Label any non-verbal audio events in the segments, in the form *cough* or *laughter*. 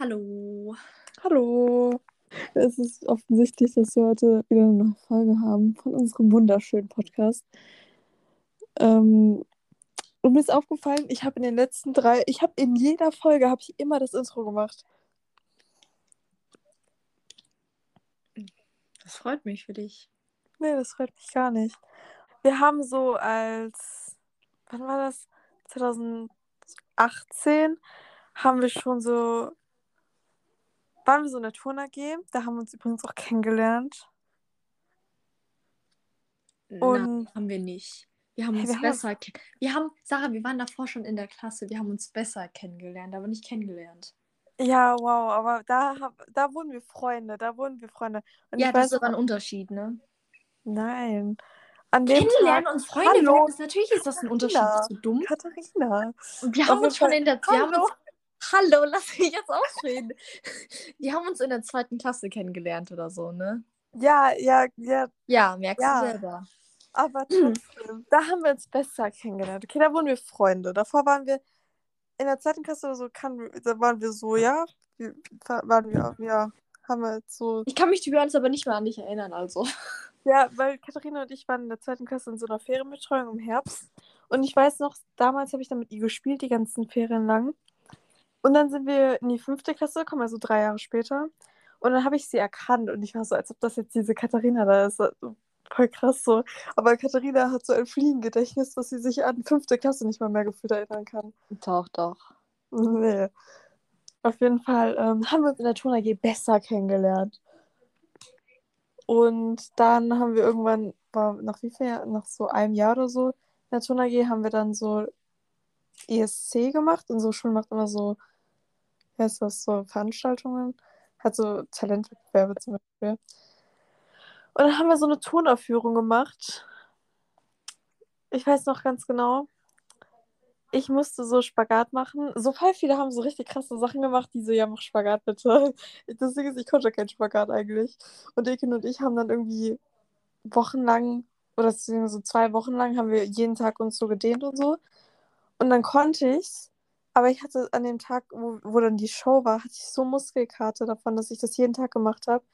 Hallo. Hallo. Es ist offensichtlich, dass wir heute wieder eine neue Folge haben von unserem wunderschönen Podcast. Ähm, und mir ist aufgefallen, ich habe in den letzten drei, ich habe in jeder Folge habe ich immer das Intro gemacht. Das freut mich für dich. Nee, das freut mich gar nicht. Wir haben so als, wann war das? 2018 haben wir schon so, waren wir so in der Turn AG. Da haben wir uns übrigens auch kennengelernt. Nein, Und haben wir nicht. Wir haben uns wir besser ke- Wir haben, Sarah, wir waren davor schon in der Klasse. Wir haben uns besser kennengelernt, aber nicht kennengelernt. ja, wow, aber da, da wurden wir Freunde, da wurden wir Freunde. Und Ja, das weiß ist aber ein Unterschied, ne? nein. An dem Kennenlernen Tag, und Freunde hallo, werden, ist natürlich ist das ein Unterschied. Katharina, Bist du dumm? Katharina. Und wir haben uns schon in der. Wir haben uns. Hallo, lass mich jetzt ausreden. *laughs* Wir haben uns in der zweiten Klasse kennengelernt oder so, ne? Ja, ja, ja, Ja, merkst du ja. selber. Aber *clears throat* trotzdem, da haben wir uns besser kennengelernt. Okay, da wurden wir Freunde. Davor waren wir in der zweiten Klasse oder so, kann, da waren wir so, ja, wir, waren wir, ja, haben wir jetzt so, Ich kann mich be honest aber nicht mehr an dich erinnern, also. *laughs* ja, weil Katharina und ich waren in der zweiten Klasse in so einer Ferienbetreuung im Herbst. Und ich weiß noch, damals habe ich dann mit ihr gespielt, die ganzen Ferien lang. Und dann sind wir in die fünfte Klasse gekommen, also drei Jahre später. Und dann habe ich sie erkannt und ich war so, als ob das jetzt diese Katharina da ist. Voll krass so. Aber Katharina hat so ein Fliegengedächtnis, dass sie sich an fünfte Klasse nicht mal mehr gefühlt erinnern kann. Doch, doch. Nee. Auf jeden Fall ähm, haben wir uns in der Turn AG besser kennengelernt. Und dann haben wir irgendwann, war nach wie viel, nach so einem Jahr oder so, in der Turn AG haben wir dann so ESC gemacht. Unsere Schule macht immer so, wie heißt das, so Veranstaltungen. Hat so Talentwettbewerbe zum Beispiel. Und dann haben wir so eine Tonaufführung gemacht. Ich weiß noch ganz genau. Ich musste so Spagat machen. So voll viele haben so richtig krasse Sachen gemacht, die so, ja, mach Spagat bitte. *laughs* Das Ding ist, ich konnte keinen Spagat eigentlich. Und Ekin und ich haben dann irgendwie wochenlang, oder so zwei Wochen lang, haben wir jeden Tag uns so gedehnt und so. Und dann konnte ich's. Aber ich hatte an dem Tag, wo, wo dann die Show war, hatte ich so Muskelkater davon, dass ich das jeden Tag gemacht habe,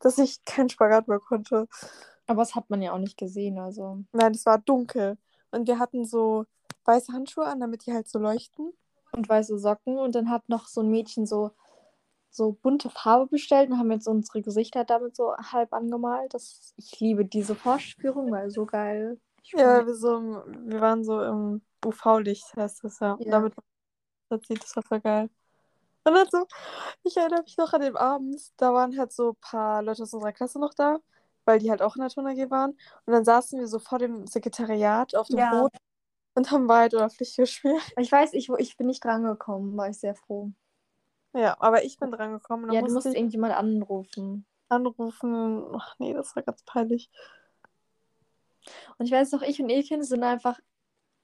dass ich keinen Spagat mehr konnte. Aber das hat man ja auch nicht gesehen, also. Nein, es war dunkel. Und wir hatten so weiße Handschuhe an, damit die halt so leuchten. Und weiße Socken. Und dann hat noch so ein Mädchen so, so bunte Farbe bestellt und haben jetzt unsere Gesichter damit so halb angemalt. Das, ich liebe diese Vorführung, weil so geil. Ja, wir, so, wir waren so im UV-Licht, heißt das ja. Und Ja. damit das sieht das war voll geil. Und dann so, ich erinnere mich noch an den Abend, da waren halt so ein paar Leute aus unserer Klasse noch da, weil die halt auch in der Turn AG waren. Und dann saßen wir so vor dem Sekretariat auf dem Ja. Boden und haben Wahrheit oder Pflicht gespielt. Ich weiß, ich, ich bin nicht drangekommen, war ich sehr froh. Ja, aber ich bin dran gekommen und dann Ja, du musst ich irgendjemand anrufen. anrufen. Ach nee, das war ganz peinlich. Und ich weiß noch, ich und Ekin sind einfach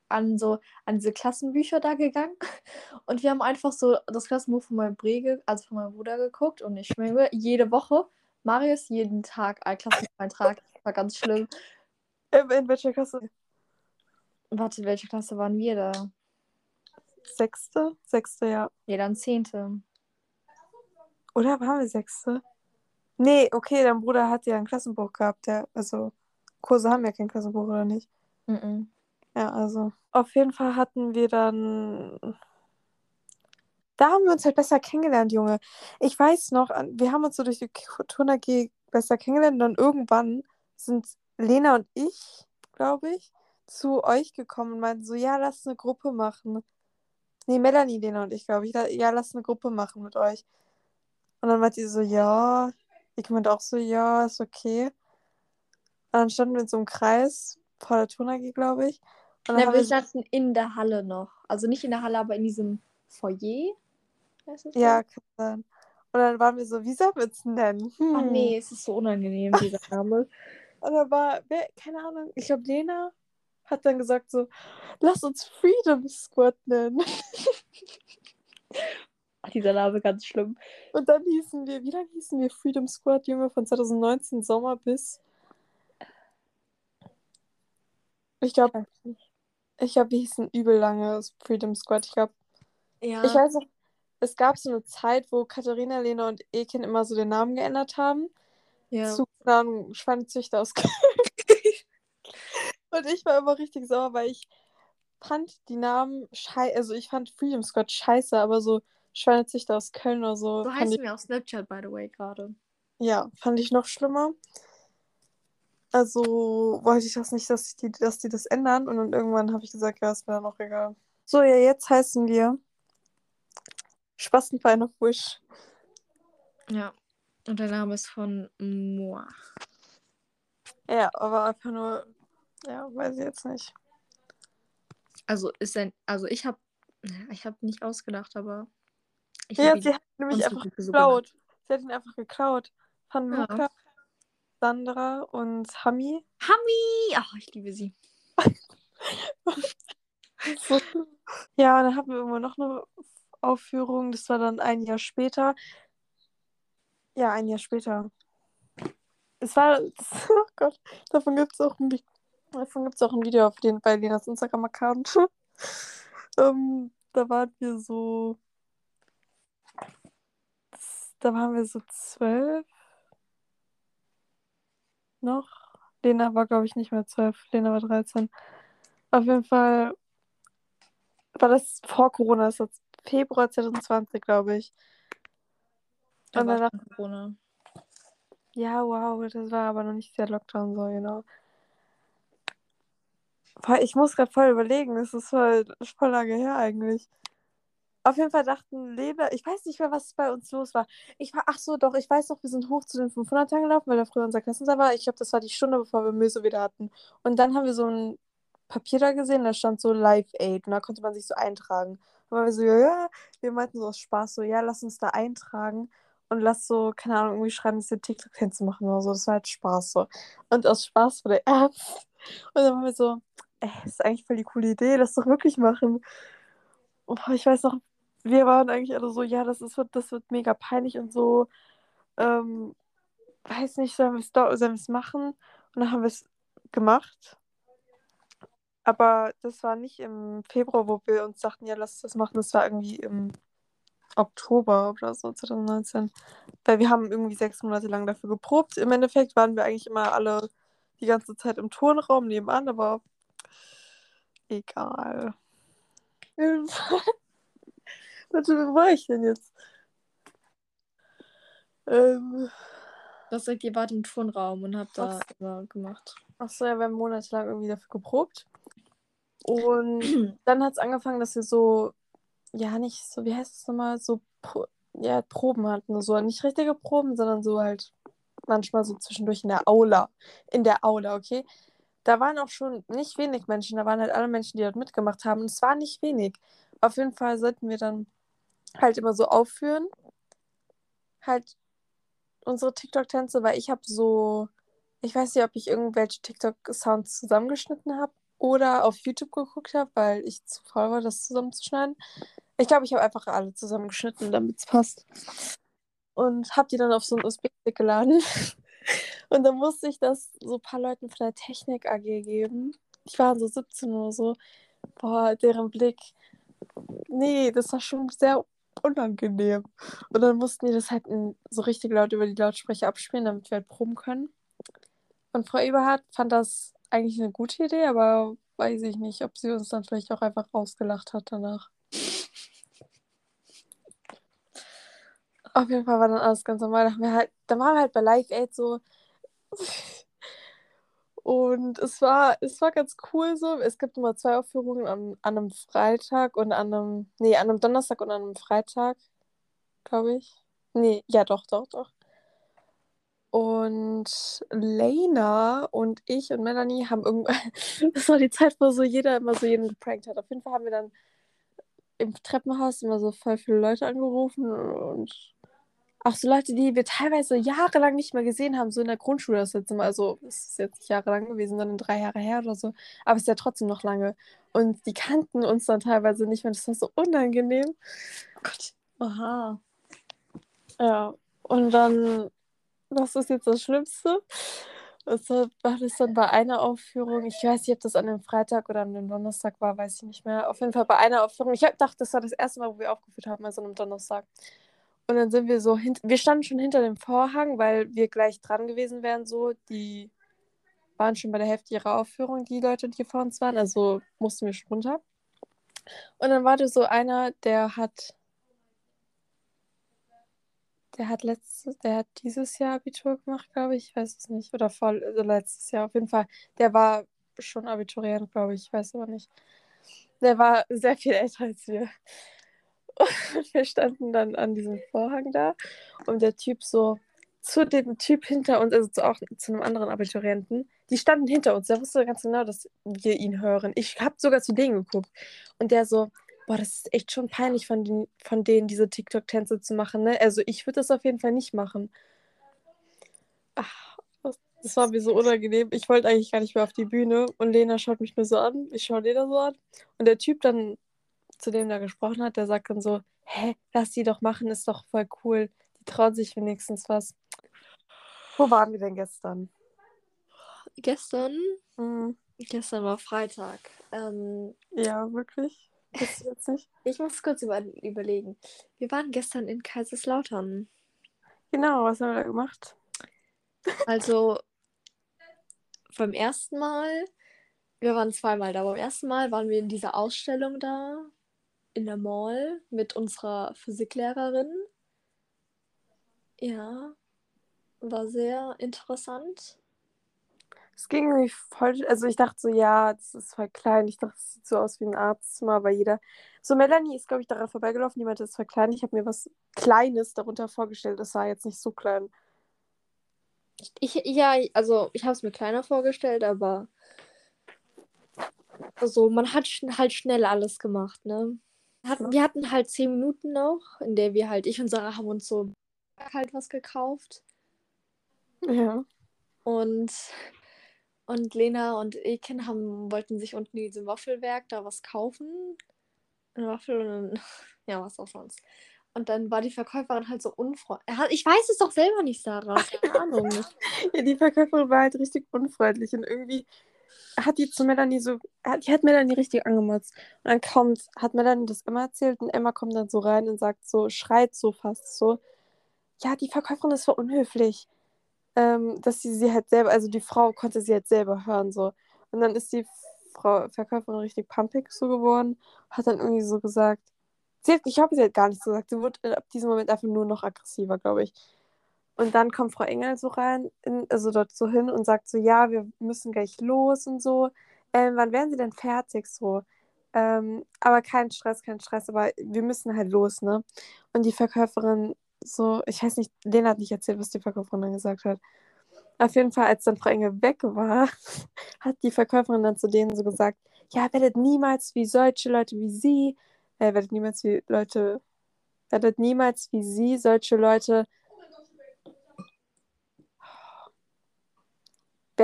an so an diese Klassenbücher da gegangen *laughs* und wir haben einfach so das Klassenbuch von meinem Brege, also von meinem Bruder geguckt und ich schwöre, jede Woche Marius jeden Tag ein Klasseneintrag. War ganz schlimm. In, in welcher Klasse? Warte, welche Klasse waren wir da? Sechste? Sechste, ja. Ja, dann zehnte. Oder waren wir Sechste? Nee, okay, dein Bruder hat ja ein Klassenbuch gehabt. Der, also, Kurse haben ja kein Klassenbuch, oder nicht? Mhm. Ja, also. Auf jeden Fall hatten wir dann. Da haben wir uns halt besser kennengelernt, Junge. Ich weiß noch, wir haben uns so durch die Turn AG besser kennengelernt und dann irgendwann sind Lena und ich, glaube ich, zu euch gekommen und meinten so, ja, lass eine Gruppe machen. Nee, Melanie, Lena und ich, glaube ich. Ja, lass eine Gruppe machen mit euch. Und dann meinte sie so, ja. Ich meinte auch so, ja, ist okay. Und dann standen wir in so einem Kreis vor der Turn AG, glaube ich. Haben wir saßen in der Halle noch. Also nicht in der Halle, aber in diesem Foyer. Ja, kann sein. Und dann waren wir so, wie sollen wir es nennen? Hm. Ach nee, es ist so unangenehm, dieser *laughs* Name. Und dann war, wer, keine Ahnung, ich glaube, Lena hat dann gesagt so, lass uns Freedom Squad nennen. *laughs* Ach, dieser Name ganz schlimm. Und dann hießen wir, wie lange hießen wir Freedom Squad, Junge, von 2019 Sommer bis, ich glaube, ich glaube, wir hießen übel lange Freedom Squad. Ich glaube, Ja. ich weiß noch, es gab so eine Zeit, wo Katharina, Lena und Ekin immer so den Namen geändert haben. Ja. Zu, keine Ahnung, Schweinezüchter aus Köln. und ich war immer richtig sauer, weil ich fand die Namen scheiße, also ich fand Freedom Squad scheiße, aber so Schweinezüchter aus Köln oder so. So heißen ich, wir auf Snapchat, by the way, gerade. ja, fand ich noch schlimmer. Also wollte ich das nicht, dass die, dass die das ändern. Und dann irgendwann habe ich gesagt, ja, ist mir dann auch egal. So, ja, jetzt heißen wir Spastenverein auf Wish. Ja. Und der Name ist von Moa. Ja, aber einfach nur, ja, weiß ich jetzt nicht. Also ist ein, also ich habe, ich habe nicht ausgedacht, aber ich Ja, sie ihn- hat nämlich einfach so geklaut. Sie hat ihn einfach geklaut. Von Ja. Luca, Sandra und Hami. Hami! Ach, ich liebe sie. *laughs* Ja, und dann hatten wir irgendwann noch eine Aufführung. Das war dann ein Jahr später. Ja, ein Jahr später. Es war, das, *laughs* oh Gott, davon gibt es auch ein, Vi- davon gibt's auch ein Video auf den, bei Lenas Instagram-Account. *laughs* ähm, da waren wir so, da waren wir so zwölf noch. Lena war, glaube ich, nicht mehr zwölf. Lena war 13. Auf jeden Fall war das vor Corona, das war Februar 2020, glaube ich. Und danach, Corona. ja, wow, das war aber noch nicht der Lockdown so, genau. Ich muss gerade voll überlegen, das ist voll, voll lange her eigentlich. Auf jeden Fall dachten Lena, ich weiß nicht mehr, was bei uns los war. Ich war, ach so, doch, ich weiß noch, wir sind hoch zu den 500ern gelaufen, weil da früher unser Klassensaal war. Ich glaube, das war die Stunde, bevor wir Möse wieder hatten. Und dann haben wir so ein Papier da gesehen, da stand so Live Aid und da konnte man sich so eintragen. Und wir so, ja, wir meinten so aus Spaß so, ja, lass uns da eintragen und lass so, keine Ahnung, irgendwie schreiben, dass wir TikTok-Tänze machen oder so. Das war halt Spaß so. Und aus Spaß wurde *laughs* ernst. Und dann waren wir so, ey, das ist eigentlich voll die coole Idee, lass doch wirklich machen. Oh, ich weiß noch, wir waren eigentlich alle so, ja, das, ist, das wird mega peinlich und so. Ähm, weiß nicht, sollen wir es sollen machen? Und dann haben wir es gemacht. Aber das war nicht im Februar, wo wir uns dachten, ja, lass das machen. Das war irgendwie im Oktober oder so, 2019. Weil wir haben irgendwie sechs Monate lang dafür geprobt. Im Endeffekt waren wir eigentlich immer alle die ganze Zeit im Turnraum nebenan, aber egal. *laughs* Warte, wo war ich denn jetzt? Ähm, Das sagt, ihr wart im Turnraum und habt da Ach. immer gemacht. Achso, ja, wir haben monatelang irgendwie dafür geprobt. Und *clears throat* dann hat es angefangen, dass wir so, ja, nicht so, wie heißt es nochmal, so, ja, Proben hatten. So nicht richtige Proben, sondern so halt manchmal so zwischendurch in der Aula. In der Aula, okay? Da waren auch schon nicht wenig Menschen, da waren halt alle Menschen, die dort mitgemacht haben. Und es war nicht wenig. Auf jeden Fall sollten wir dann halt immer so aufführen. Halt unsere TikTok-Tänze, weil ich habe so, ich weiß nicht, ob ich irgendwelche TikTok-Sounds zusammengeschnitten habe oder auf YouTube geguckt habe, weil ich zu faul war, das zusammenzuschneiden. Ich glaube, ich habe einfach alle zusammengeschnitten, damit es passt. Und habe die dann auf so einen USB-Stick geladen. *laughs* Und dann musste ich das so ein paar Leuten von der Technik AG geben. Die waren so 17 oder so. Boah, deren Blick. Nee, das war schon sehr unangenehm. Und dann mussten die das halt so richtig laut über die Lautsprecher abspielen, damit wir halt proben können. Und Frau Eberhardt fand das eigentlich eine gute Idee, aber weiß ich nicht, ob sie uns dann vielleicht auch einfach rausgelacht hat danach. Auf jeden Fall war dann alles ganz normal. Da, halt, da waren wir halt bei Live Aid so. Und es war, es war ganz cool so. Es gibt immer zwei Aufführungen an, an einem Freitag und an einem, nee, an einem Donnerstag und an einem Freitag, glaube ich. Nee, ja, doch, doch, doch. Und Lena und ich und Melanie haben irgendwann, *laughs* das war die Zeit, wo so jeder immer so jeden geprankt hat. Auf jeden Fall haben wir dann im Treppenhaus immer so voll viele Leute angerufen und auch so Leute, die wir teilweise jahrelang nicht mehr gesehen haben, so in der Grundschule das letzte Mal. Also, es ist jetzt nicht jahrelang gewesen, sondern drei Jahre her oder so. Aber es ist ja trotzdem noch lange. Und die kannten uns dann teilweise nicht mehr. Das war so unangenehm. Gott. Aha. Ja. Und dann, was ist jetzt das Schlimmste? Was war das dann bei einer Aufführung? Ich weiß nicht, ob das an dem Freitag oder an dem Donnerstag war, weiß ich nicht mehr. Auf jeden Fall bei einer Aufführung. Ich dachte, das war das erste Mal, wo wir aufgeführt haben, also an einem Donnerstag. Und dann sind wir so hinter. Wir standen schon hinter dem Vorhang, weil wir gleich dran gewesen wären, so. Die waren schon bei der Hälfte ihrer Aufführung, die Leute, die vor uns waren. Also mussten wir schon runter. Und dann war da so einer, der hat der hat letztes, der hat dieses Jahr Abitur gemacht, glaube ich. Ich weiß es nicht. Oder vor, also letztes Jahr auf jeden Fall. Der war schon Abiturient, glaube ich. Ich weiß aber nicht. Der war sehr viel älter als wir. Und wir standen dann an diesem Vorhang da und der Typ so zu dem Typ hinter uns, also zu, auch zu einem anderen Abiturienten, die standen hinter uns. Der wusste ganz genau, dass wir ihn hören. Ich habe sogar zu denen geguckt. Und der so, boah, das ist echt schon peinlich von, den, von denen, diese TikTok-Tänze zu machen, ne? Also ich würde das auf jeden Fall nicht machen. Ach, das war mir so unangenehm. Ich wollte eigentlich gar nicht mehr auf die Bühne und Lena schaut mich nur so an. Ich schaue Lena so an. Und der Typ dann, zu dem da gesprochen hat, der sagt dann so, hä, lass die doch machen, ist doch voll cool. Die trauen sich wenigstens was. Wo waren wir denn gestern? Gestern? Mhm. Gestern war Freitag. Ähm, ja, wirklich? Das jetzt nicht. Ich muss kurz über überlegen. Wir waren gestern in Kaiserslautern. Genau, was haben wir da gemacht? Also beim ersten Mal, wir waren zweimal da. Beim ersten Mal waren wir in dieser Ausstellung da in der Mall mit unserer Physiklehrerin. Ja, war sehr interessant. Es ging irgendwie voll, also ich dachte so, ja, das ist voll klein. Ich dachte, es sieht so aus wie ein Arztzimmer, aber jeder. So, Melanie ist, glaube ich, daran vorbeigelaufen. Die meinte, ist voll klein. Ich habe mir was Kleines darunter vorgestellt. Das war jetzt nicht so klein. Ich, ja, also ich habe es mir kleiner vorgestellt, aber also man hat halt schnell alles gemacht, ne? Hatten, wir hatten halt zehn Minuten noch, in der wir halt, ich und Sarah haben uns so halt was gekauft. Ja. Und und Lena und Eken haben, wollten sich unten in diesem Waffelwerk da was kaufen. Eine Waffel und *laughs* ja, was auch sonst. Und dann war die Verkäuferin halt so unfreundlich. Ich weiß es doch selber nicht, Sarah. Keine Ahnung. *laughs* ja, die Verkäuferin war halt richtig unfreundlich und irgendwie hat die zu Melanie so, die hat Melanie richtig angemotzt. Und dann kommt, hat Melanie das immer erzählt und Emma kommt dann so rein und sagt so, schreit so fast so, ja, die Verkäuferin ist voll unhöflich ähm, dass sie sie halt selber, also die Frau konnte sie halt selber hören so. Und dann ist die Frau Verkäuferin richtig pumpig so geworden, hat dann irgendwie so gesagt, sie hat, ich glaube, sie hat gar nichts gesagt, sie wurde ab diesem Moment einfach nur noch aggressiver, glaube ich. Und dann kommt Frau Engel so rein, in, also dort so hin und sagt so, ja, wir müssen gleich los und so. Ähm, wann werden sie denn fertig so? Ähm, aber kein Stress, kein Stress, aber wir müssen halt los, ne? Und die Verkäuferin so, ich weiß nicht, Lena hat nicht erzählt, was die Verkäuferin dann gesagt hat. Auf jeden Fall, als dann Frau Engel weg war, *laughs* hat die Verkäuferin dann zu denen so gesagt, ja, werdet niemals wie solche Leute wie sie, äh, werdet niemals wie Leute, werdet niemals wie sie solche Leute,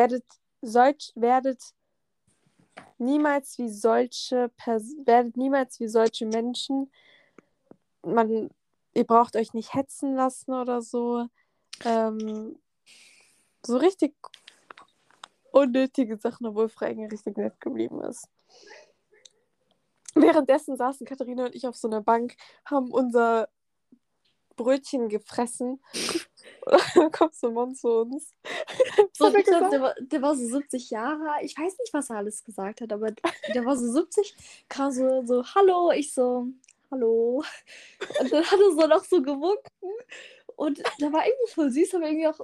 werdet solch, werdet niemals wie solche, Pers werdet niemals wie solche Menschen, man ihr braucht euch nicht hetzen lassen oder so. Ähm, so richtig unnötige Sachen, obwohl Engel richtig nett geblieben ist. Währenddessen saßen Katharina und ich auf so einer Bank, haben unser Brötchen gefressen. So ein Mann zu uns. So, ich glaub, der, war, der war so 70 Jahre. Ich weiß nicht, was er alles gesagt hat, aber der war so 70, kam so, so, hallo, ich so, hallo. Und dann hat er so noch so gewunken. Und da war irgendwie voll süß, aber irgendwie auch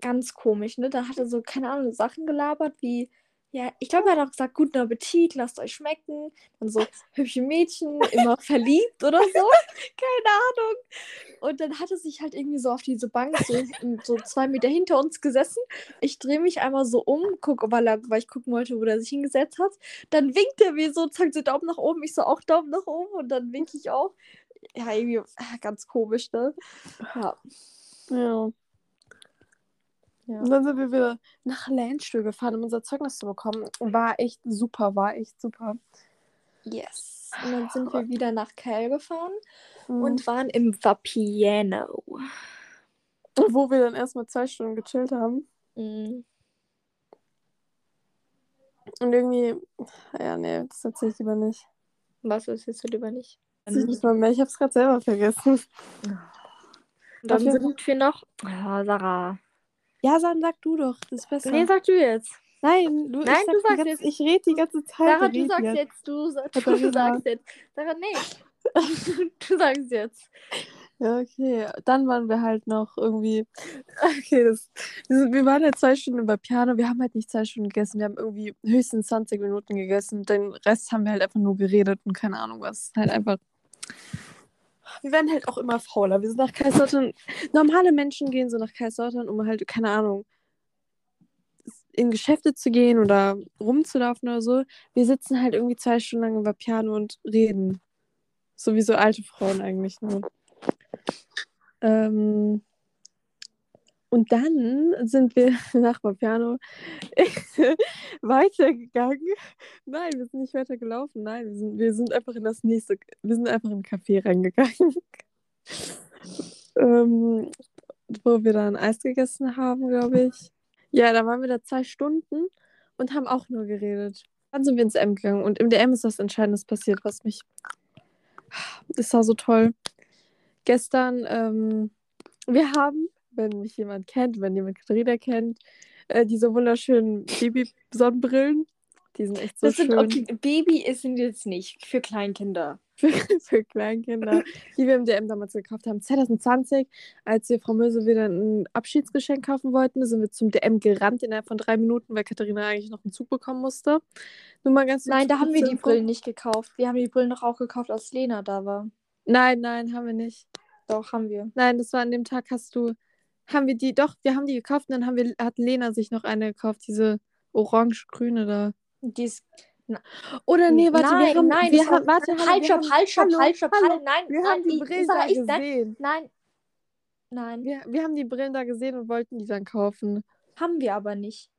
ganz komisch, ne? Da hat er so, keine Ahnung, Sachen gelabert wie, ja, ich glaube, er hat auch gesagt, guten Appetit, lasst euch schmecken. Dann so, hübsche Mädchen, immer *laughs* verliebt oder so. Keine Ahnung. Und dann hat er sich halt irgendwie so auf diese Bank, so, so zwei Meter hinter uns gesessen. Ich drehe mich einmal so um, guck, weil, er, weil ich gucken wollte, wo er sich hingesetzt hat. Dann winkt er mir so, zeigt so Daumen nach oben. Ich so auch Daumen nach oben und dann winke ich auch. Ja, irgendwie ah, ganz komisch, ne? Ja. Ja. Ja. Und dann sind wir wieder nach Landstuhl gefahren, um unser Zeugnis zu bekommen. War echt super, war echt super. Yes. Und dann sind wir wieder nach Kell gefahren mhm. und waren im Vapiano. Wo wir dann erstmal zwei Stunden gechillt haben. Mhm. und irgendwie, ja, nee, das erzähle ich lieber nicht. Was erzählst du lieber nicht? Nicht mal mehr. Ich habe es gerade selber vergessen. Und dann sind wir noch. Ja, Sarah. Ja, dann sag du doch. Das ist besser. Nee, sag du jetzt. Nein, du, Nein, du sagst jetzt. Ich rede die ganze Zeit. Sarah, du sagst jetzt. jetzt. Du, du Katharina. sagst jetzt. Sarah, nee. *laughs* du sagst jetzt. Ja, okay. Dann waren wir halt noch irgendwie. Okay, das, wir sind- wir waren ja zwei Stunden bei Piano. Wir haben halt nicht zwei Stunden gegessen. Wir haben irgendwie höchstens 20 Minuten gegessen. Den Rest haben wir halt einfach nur geredet und keine Ahnung was. Halt einfach. Wir werden halt auch immer fauler. Wir sind nach Kaiserslautern. Normale Menschen gehen so nach Kaiserslautern, um halt, keine Ahnung, in Geschäfte zu gehen oder rumzulaufen oder so. Wir sitzen halt irgendwie zwei Stunden lang über Piano und reden. So wie so alte Frauen eigentlich nur. Ähm, und dann sind wir *laughs* nach Vapiano *laughs* weitergegangen. Nein, wir sind nicht weitergelaufen. Nein, wir sind, wir sind einfach in das nächste, wir sind einfach in ein Café reingegangen. *laughs* ähm, wo wir dann Eis gegessen haben, glaube ich. Ja, da waren wir da zwei Stunden und haben auch nur geredet. Dann sind wir ins DM gegangen und im DM ist was Entscheidendes passiert, was mich. Das war so toll. Gestern, ähm, wir haben, wenn mich jemand kennt, wenn jemand Katharina kennt, äh, diese wunderschönen Baby-Sonnenbrillen. Die sind echt so Das sind, schön okay, Baby ist sind jetzt nicht für Kleinkinder. für, *laughs* für Kleinkinder, die wir im DM damals gekauft haben. 2020, als wir Frau Möse wieder ein Abschiedsgeschenk kaufen wollten, sind wir zum DM gerannt innerhalb von drei Minuten, weil Katharina eigentlich noch einen Zug bekommen musste. Nur mal ganz Nein, da haben wir die. Brillen nicht gekauft. Wir haben die Brillen doch auch gekauft, als Lena da war. Nein, nein, haben wir nicht. Doch, haben wir. Nein, das war an dem Tag, hast du, haben wir die, doch, wir haben die gekauft und dann haben wir, hat Lena sich noch eine gekauft, diese orange-grüne da. Die ist Oder nee, warte, nein, wir haben, nein, wir haben, warte, halt, stopp, halt, stopp, halt, stopp, halt, nein, wir nein, haben die Brillen da gesehen. nein, nein, Wir, wir haben die Brillen da gesehen und wollten die dann kaufen. haben wir aber nicht.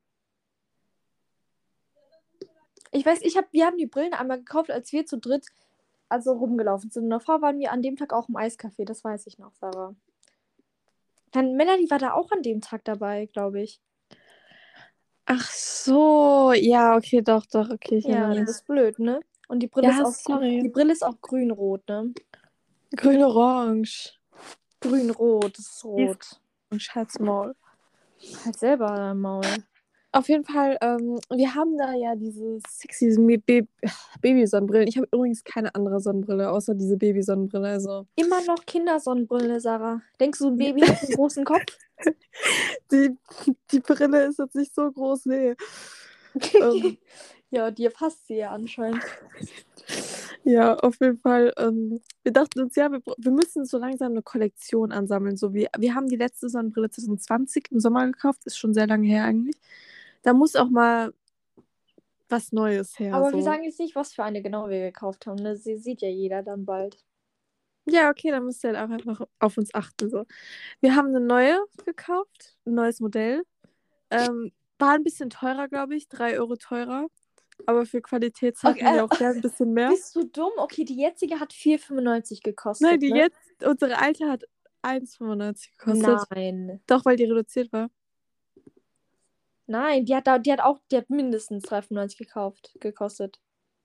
Ich weiß, ich hab, wir haben die Brillen einmal gekauft, als wir zu dritt also rumgelaufen sind. Und davor waren wir an dem Tag auch im Eiscafé, das weiß ich noch, Sarah. Dann Melanie war da auch an dem Tag dabei, glaube ich. Ach so, ja, okay, doch, doch, okay. Ja, erinnere das ist blöd, ne? Und die Brille Ja, ist auch die Brille ist auch grün-rot, ne? Grün-Orange. Grün-rot, das ist rot. Und Schatzmaul. Halt selber dein Maul. Auf jeden Fall, ähm, wir haben da ja diese sexy Ba- Baby-Sonnenbrillen. Ich habe übrigens keine andere Sonnenbrille, außer diese Baby-Sonnenbrille. Also, Immer noch Kindersonnenbrille, Sarah. Denkst du, ein Baby *laughs* hat einen großen Kopf? die, die Brille ist jetzt nicht so groß, nee. ähm, *laughs* ja, dir passt sie ja anscheinend. ja, auf jeden Fall. Ähm, wir dachten uns, ja, wir, wir müssen so langsam eine Kollektion ansammeln. So wie, wir haben die letzte Sonnenbrille 2020 im Sommer gekauft, ist schon sehr lange her eigentlich. Da muss auch mal was Neues her. Aber so. wir sagen jetzt nicht, was für eine genau wir gekauft haben. Ne? Sie sieht ja jeder dann bald. Ja, okay, dann müsst ihr halt auch einfach auf uns achten. So. Wir haben eine neue gekauft, ein neues Modell. Ähm, war ein bisschen teurer, glaube ich, 3 Euro teurer. Aber für Qualität zahlt Okay, ja äh, auch gerne ein bisschen mehr. Bist du dumm? Okay, die jetzige hat 4,95 gekostet. Nein, die ne? jetzt, unsere alte hat 1,95 gekostet. Nein. Doch, weil die reduziert war. Nein, die hat, da, die hat auch, die hat mindestens 3,95 gekauft, gekostet.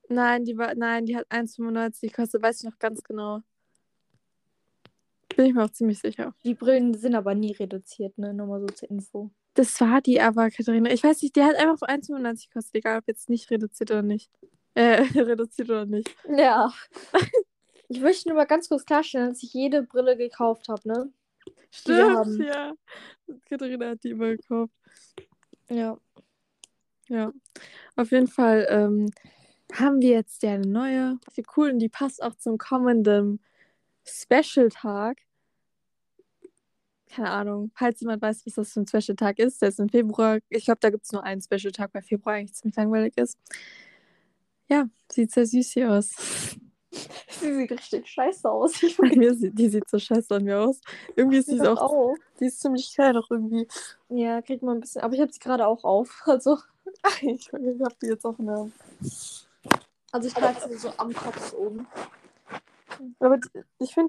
Nein, die war, nein, die hat 1,95 gekostet, weiß ich noch ganz genau. Bin ich mir auch ziemlich sicher. Die Brillen sind aber nie reduziert, ne? Nur mal so zur Info. Das war die aber, Katharina. Ich weiß nicht, die hat einfach 1,95 gekostet, egal ob jetzt nicht reduziert oder nicht. Äh, *laughs* reduziert oder nicht. Ja. ich möchte nur mal ganz kurz klarstellen, dass ich jede Brille gekauft habe, ne? Stimmt, ja. Katharina hat die immer gekauft. Ja. Ja. Auf jeden Fall ähm, haben wir jetzt ja eine neue. Die cool und die passt auch zum kommenden Special-Tag. Keine Ahnung, falls jemand weiß, was das für ein Special-Tag ist, der ist im Februar. Ich glaube, da gibt es nur einen Special-Tag, weil Februar eigentlich ziemlich langweilig ist. Ja, sieht sehr süß hier aus. *laughs* Sie sieht richtig scheiße aus. Ich Bei mir die sieht so scheiße an mir aus. Irgendwie ist sie auch, auch. die ist ziemlich klein auch irgendwie. Ja, kriegt man ein bisschen. Aber ich habe sie gerade auch auf. *laughs* Also, Ich, *laughs* ich hab die jetzt auch in der also ich trage sie so am Kopf oben. Aber die, ich finde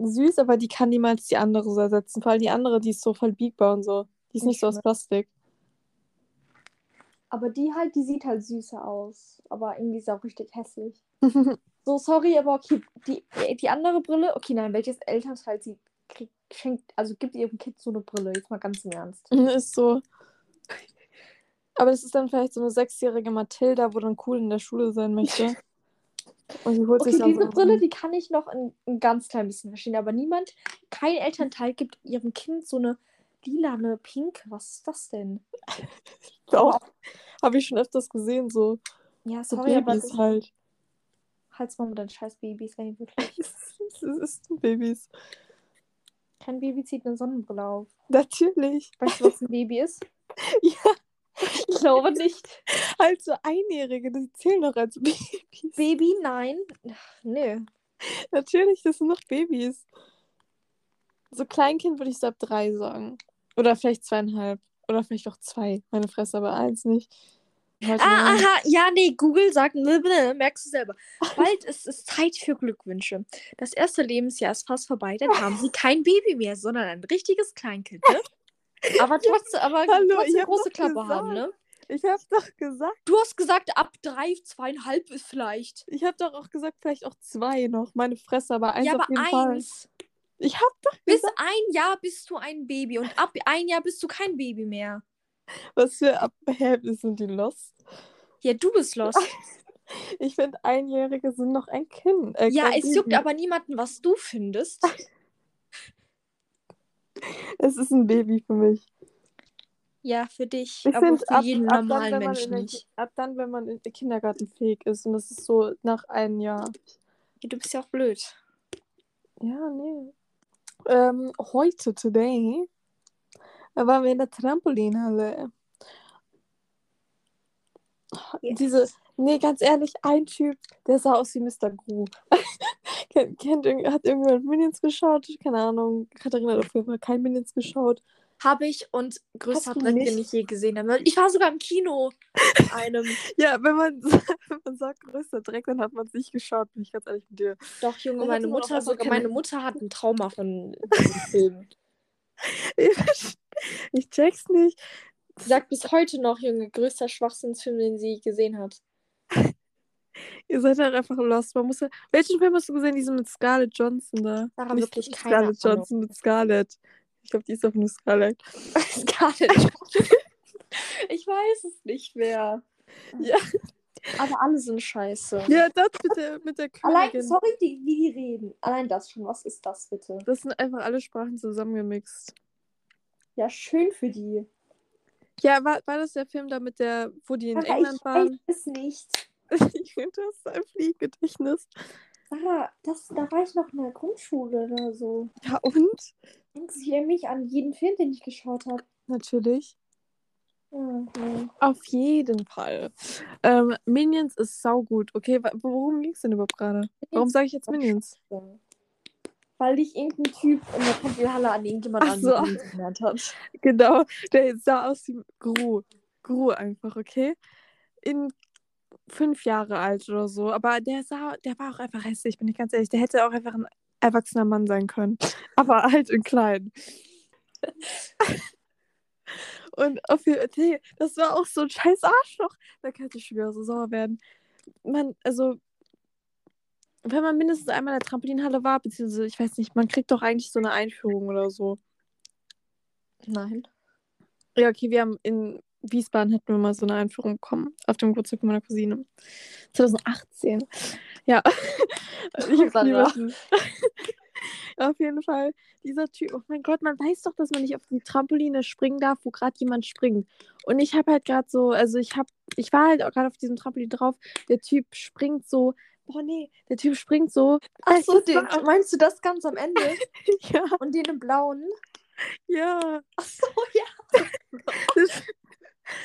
die süß, aber die kann niemals die andere so ersetzen. Vor allem die andere, die ist so voll biegbar und so. Die ist nicht so aus Plastik. Aber die halt, die sieht halt süßer aus. Aber irgendwie ist sie auch richtig hässlich. So, sorry, aber okay, die, die andere Brille, okay, nein, welches Elternteil sie kriegt, schenkt, also gibt ihrem Kind so eine Brille, jetzt mal ganz im Ernst. *laughs* Ist so. Aber das ist dann vielleicht so eine sechsjährige Mathilda, wo dann cool in der Schule sein möchte. *laughs* Und sie holt Okay, sich dann diese so Brille, die kann ich noch ein, ein ganz klein bisschen verstehen, aber niemand, kein Elternteil gibt ihrem Kind so eine lilane Pink. Was ist das denn? *laughs* Doch. Habe ich schon öfters gesehen, so, Ja, so sorry, aber Babys das, halt. Halt's mal mit deinen scheiß Babys, ey, wirklich. *laughs* Es ist Babys. Kein Baby zieht eine Sonnenbrille auf. Natürlich. Weißt du, was ein Baby ist? *laughs* Ja, Ich glaube nicht. halt so Einjährige, die zählen doch als Babys. Baby, nein. Ach, nö. Natürlich, das sind noch Babys. So Kleinkind würde ich so ab drei sagen. Oder vielleicht zweieinhalb. Oder vielleicht auch zwei. Meine Fresse, aber eins nicht. Heute Ah, aha, ja, nee, Google sagt, ne, ne, merkst du selber. Bald ist es Zeit für Glückwünsche. Das erste Lebensjahr ist fast vorbei, dann haben sie kein Baby mehr, sondern ein richtiges Kleinkind, ne? Aber trotzdem, aber *laughs* Hallo, trotzdem hab große Klappe gesagt. haben, ne? Ich habe doch gesagt, Du hast gesagt, ab drei, zweieinhalb ist vielleicht. ich habe doch auch gesagt, vielleicht auch zwei noch. Meine Fresse, aber eins ja, auf aber jeden Fall. eins. Ich habe doch Bis gesagt, ein Jahr bist du ein Baby und ab ein Jahr bist du kein Baby mehr. Was für Hä, sind die lost? Ja, du bist los. *laughs* Ich finde, Einjährige sind noch ein Kind. Äh, Ja, es juckt aber niemanden, was du findest. *laughs* Es ist ein Baby für mich. Ja, für dich, Ich aber für ab, jeden ab, dann, normalen wenn man Menschen in der, nicht. ab dann, wenn man in der Kindergarten fähig ist. Und das ist so nach einem Jahr. Ja, du bist ja auch blöd. Ja, nee. Ähm, heute, today, da waren wir in der Trampolinhalle. Yes. Diese, nee, ganz ehrlich, ein Typ, der sah aus wie Mr. Gru. *laughs* kennt, hat irgendjemand Minions geschaut? Keine Ahnung. Katharina hat auf jeden Fall kein Minions geschaut. Habe ich und Dreck, nicht? den ich je gesehen habe. Ich war sogar im Kino. in einem. *laughs* Ja, wenn man, *laughs* wenn man sagt, größter Dreck, dann hat man es nicht geschaut, bin ich ganz ehrlich mit dir. Doch, Junge, Dann meine Mutter, sogar keine- meine Mutter hat ein Trauma von diesem Film. *laughs* Ich check's nicht. Sie sagt bis heute noch, Junge, größter Schwachsinnsfilm, den sie gesehen hat. *laughs* Ihr seid halt einfach lost. Man muss ja... Welchen Film hast du gesehen? Diesen mit Scarlett Johnson da? Daran Nicht wirklich keine Scarlett Ahnung. Johnson mit Scarlett. Ich glaube, die ist auch nur Scarlett. *laughs* Scarlett Johansson. Ich weiß es nicht mehr. Ja. Aber alle sind scheiße. Ja, das mit der, mit der Allein, Königin. sorry, die, wie die reden. Allein das schon. Was ist das bitte? Das sind einfach alle Sprachen zusammengemixt. Ja, schön für die. Ja, war, war das der Film da mit der, wo die in Sarah, England ich waren? weiß es nicht. *laughs* ich finde das ist ein Fliegengedächtnis. Sarah, das, da war ich noch in der Grundschule oder so. Ja, und? Du hier mich an jeden Film, den ich geschaut habe? Natürlich. Ja, nee. Auf jeden Fall. Ähm, Minions ist saugut. Okay, worum ging es denn überhaupt gerade? Warum sage ich jetzt Minions? Weil dich irgendein Typ in der Trampolinhalle an irgendjemand so. erinnert hat. Genau, der sah aus wie Gru. Gru einfach, okay? In fünf Jahre alt oder so. Aber der sah, der war auch einfach hässlich, bin ich ganz ehrlich. Der hätte auch einfach ein erwachsener Mann sein können. *laughs* Aber halt in klein. *laughs* Und auf jeden nee, das war auch so ein scheiß Arschloch. Da könnte ich schon wieder so sauer werden. Man, also, wenn man mindestens einmal in der Trampolinhalle war, beziehungsweise, ich weiß nicht, man kriegt doch eigentlich so eine Einführung oder so. Nein. Ja, okay, wir haben in Wiesbaden hatten wir mal so eine Einführung bekommen auf dem Geburtstag von meiner Cousine. 2018. Ja. *laughs* ich wissen. *laughs* auf jeden Fall, dieser Typ, oh mein Gott, man weiß doch, dass man nicht auf die Trampoline springen darf, wo gerade jemand springt. Und ich habe halt gerade so, also ich habe, ich war halt auch gerade auf diesem Trampolin drauf, der Typ springt so, boah nee, der Typ springt so. Achso, Es den, meinst du das ganz am Ende? *laughs* Ja, Und den im blauen? ja. Achso, *laughs* ja.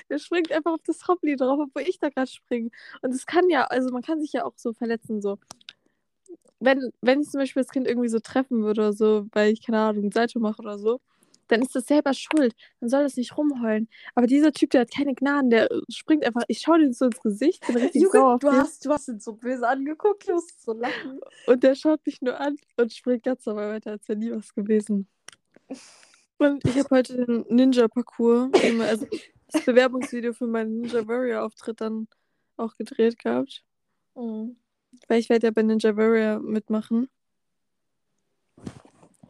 Der, springt einfach auf das Trampolin drauf, obwohl ich da gerade springe. Und es kann ja, also man kann sich ja auch so verletzen, so. Wenn, wenn ich zum Beispiel das Kind irgendwie so treffen würde oder so, weil ich, keine Ahnung, Salto mache oder so, dann ist das selber schuld. Dann soll das nicht rumheulen. Aber dieser Typ, der hat keine Gnaden, der springt einfach, ich schaue den so ins Gesicht, bin richtig sauer Junge, auf du hast, du hast ihn so böse angeguckt, du musst so lachen. Und der schaut mich nur an und springt ganz normal weiter, als wäre nie was gewesen. Und ich habe heute den Ninja-Parcours. Also, Bewerbungsvideo für meinen Ninja Warrior Auftritt dann auch gedreht gehabt. Mhm. Weil ich werde ja bei Ninja Warrior mitmachen.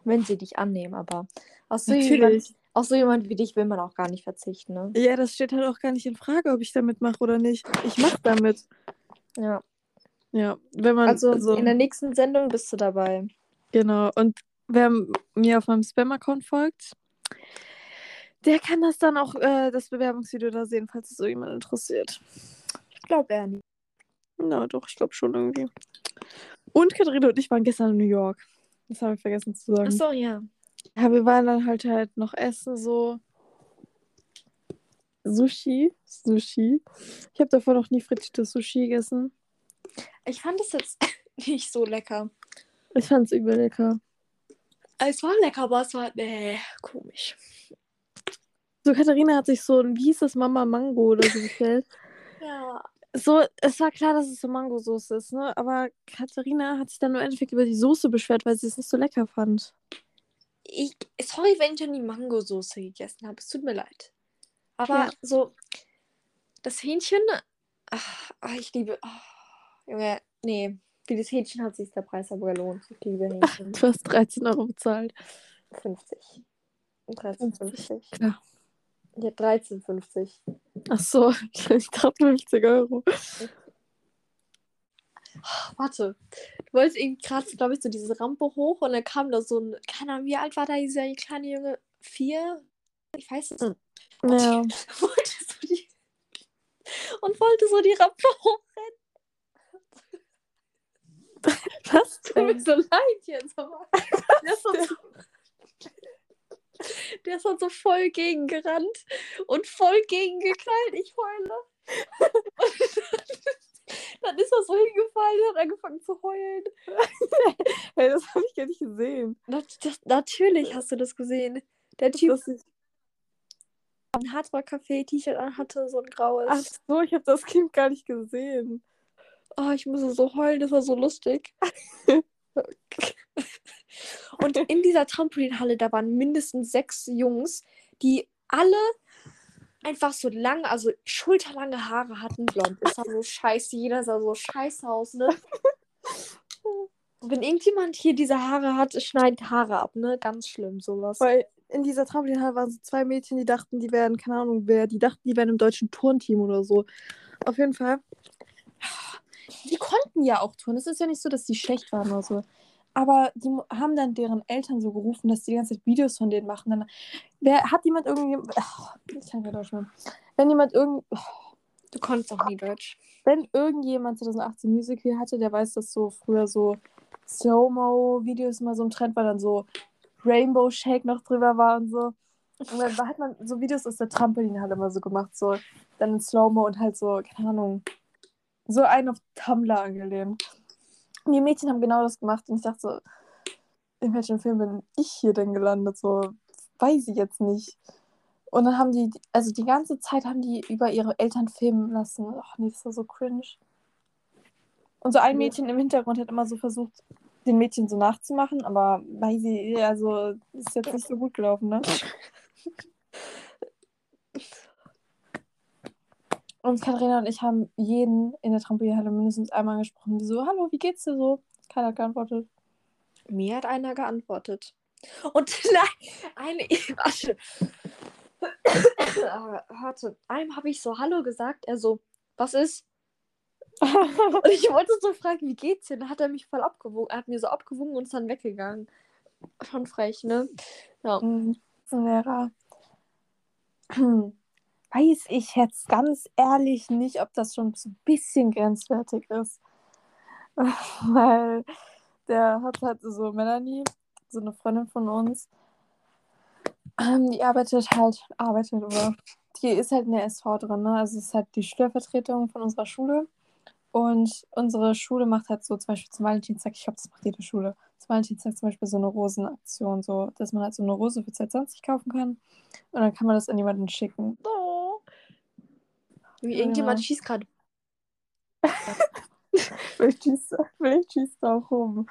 Wenn sie dich annehmen, aber auf so, jemand, auf so jemand wie dich will man auch gar nicht verzichten, ne? Ja, das steht halt auch gar nicht in Frage, ob ich da mitmache oder nicht. Ich mache damit. Ja. Ja, wenn man Also so in der nächsten Sendung bist du dabei. genau und wer mir auf meinem Spam-Account folgt, der kann das dann auch äh, das Bewerbungsvideo da sehen, falls es so jemand interessiert. Ich glaube eher nicht. Na doch, ich glaube schon irgendwie. Und Katharina und ich waren gestern in New York. Das habe ich vergessen zu sagen. Achso, ja. Ja, wir waren dann halt halt noch essen, so Sushi. Sushi. Ich habe davor noch nie frittiertes Sushi gegessen. Ich fand es jetzt *laughs* nicht so lecker. Ich fand's übel lecker. Es war lecker, aber es war nee, komisch. So, Katharina hat sich so ein, wie hieß das, Mama Mango oder so bestellt. *laughs* Ja. So, es war klar, dass es so Mangosoße ist, ne? Aber Katharina hat sich dann im Endeffekt über die Soße beschwert, weil sie es nicht so lecker fand. Ich, sorry, wenn ich noch nie Mangosoße gegessen habe. Es tut mir leid. Aber Ja. so, das Hähnchen, ach, ach, ich liebe, ach, Junge, nee. Für das Hähnchen hat sich der Preis aber gelohnt. Ich liebe *laughs* Hähnchen. Du hast 13 Euro bezahlt. 50. 13,50. Klar. Ja, 13,50. Ach so, *laughs* ich dachte 50 Euro. Warte. Du wolltest irgendwie gerade, glaube ich, so diese Rampe hoch und dann kam da so ein, keine Ahnung, wie alt war da dieser kleine Junge? Vier? Ich weiß es nicht. Ja. *laughs* wollte so die *laughs* und wollte so die Rampe hochrennen. *laughs* Was Tut mir denn? so leid jetzt, aber der ist, so, der ist halt so voll gegen gerannt und voll gegen geknallt. Ich heule. Und dann ist er so hingefallen und hat angefangen zu heulen. *laughs* Hey, das habe ich gar nicht gesehen. Na, das, natürlich hast du das gesehen. Der Typ Das ist... ein Hardrock-Café-T-Shirt anhatte, so ein graues. Ach so, ich habe das Kind gar nicht gesehen. Oh, ich muss so heulen, das war so lustig. *laughs* Und in dieser Trampolinhalle, da waren mindestens sechs Jungs, die alle einfach so lange, also schulterlange Haare hatten, blond. Das sah so scheiße, jeder sah so scheiße aus, ne? Wenn irgendjemand hier diese Haare hat, schneidet Haare ab, ne? Ganz schlimm, sowas. Weil in dieser Trampolinhalle waren so zwei Mädchen, die dachten, die wären, keine Ahnung wer, die dachten, die wären im deutschen Turnteam oder so. Auf jeden Fall. Die konnten ja auch turnen. Es ist ja nicht so, dass die schlecht waren oder so. Aber die haben dann deren Eltern so gerufen, dass die die ganze Zeit Videos von denen machen. Dann, wer hat jemand irgendwie. Ich kann kein Deutsch mehr. Wenn jemand irgend. Du konntest auch nie Deutsch. Wenn irgendjemand 2018 Musical hatte, der weiß, dass so früher so Slow-Mo-Videos immer so im Trend war, dann so Rainbow Shake noch drüber war und so. Und dann hat man so Videos aus der Trampolinhalle immer so gemacht, so dann in Slow-Mo und halt so, keine Ahnung, so einen auf Tumblr angelehnt. Die Mädchen haben genau das gemacht und ich dachte so, in welchem Film bin ich hier denn gelandet? So, weiß ich jetzt nicht. Und dann haben die, also die ganze Zeit haben die über ihre Eltern filmen lassen. Ach nee, das war so cringe. Und so ein. Mädchen im Hintergrund hat immer so versucht, den Mädchen so nachzumachen, aber weiß ich, also ist jetzt nicht so gut gelaufen, ne? *laughs* Und Katharina und ich haben jeden in der Trampolinhalle mindestens einmal angesprochen, die so, hallo, wie geht's dir so? Keiner hat geantwortet. Mir hat einer geantwortet. Und *laughs* nein, eine, *laughs* warte. Aber Warte, einem habe ich so Hallo gesagt. Er so, was ist? *laughs* Und ich wollte so fragen, wie geht's dir? Dann hat er mich voll abgewogen. Er hat mir so abgewogen und ist dann weggegangen. Schon frech, ne? Ja. Mhm. Lehrer. *clears throat* Weiß ich jetzt ganz ehrlich nicht, ob das schon so ein bisschen grenzwertig ist. *laughs* Weil der hat halt so Melanie, so eine Freundin von uns, ähm, die arbeitet halt, arbeitet oder die ist halt in der SV drin, ne? Also ist halt die Schülervertretung von unserer Schule. Und unsere Schule macht halt so zum Beispiel zum Valentinstag, ich glaube, das macht jede Schule, zum Valentinstag zum Beispiel so eine Rosenaktion, so, dass man halt so eine Rose für 2,20 kaufen kann. Und dann kann man das an jemanden schicken. Wie Ja. irgendjemand schießt gerade. *laughs* Vielleicht schießt, vielleicht schießt er auch rum.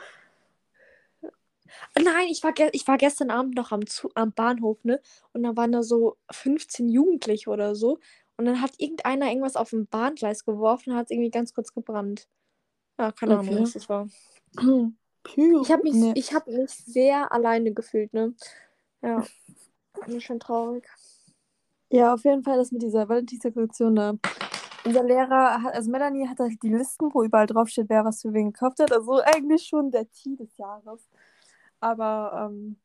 Nein, ich war, ich war gestern Abend noch am, Zu am Bahnhof, ne? Und da waren da so 15 Jugendliche oder so. Und dann hat irgendeiner irgendwas auf dem Bahngleis geworfen und hat es irgendwie ganz kurz gebrannt. Ja, keine Ahnung, Okay. was das war. Ich habe mich, Nee. ich hab mich sehr alleine gefühlt, ne? Ja. Das ist schon traurig. Ja, auf jeden Fall das mit dieser Valentinsaktion da. Unser Lehrer hat, also Melanie hat halt die Listen, wo überall draufsteht, wer was für wen gekauft hat. Also eigentlich schon der Tee des Jahres. Aber ähm,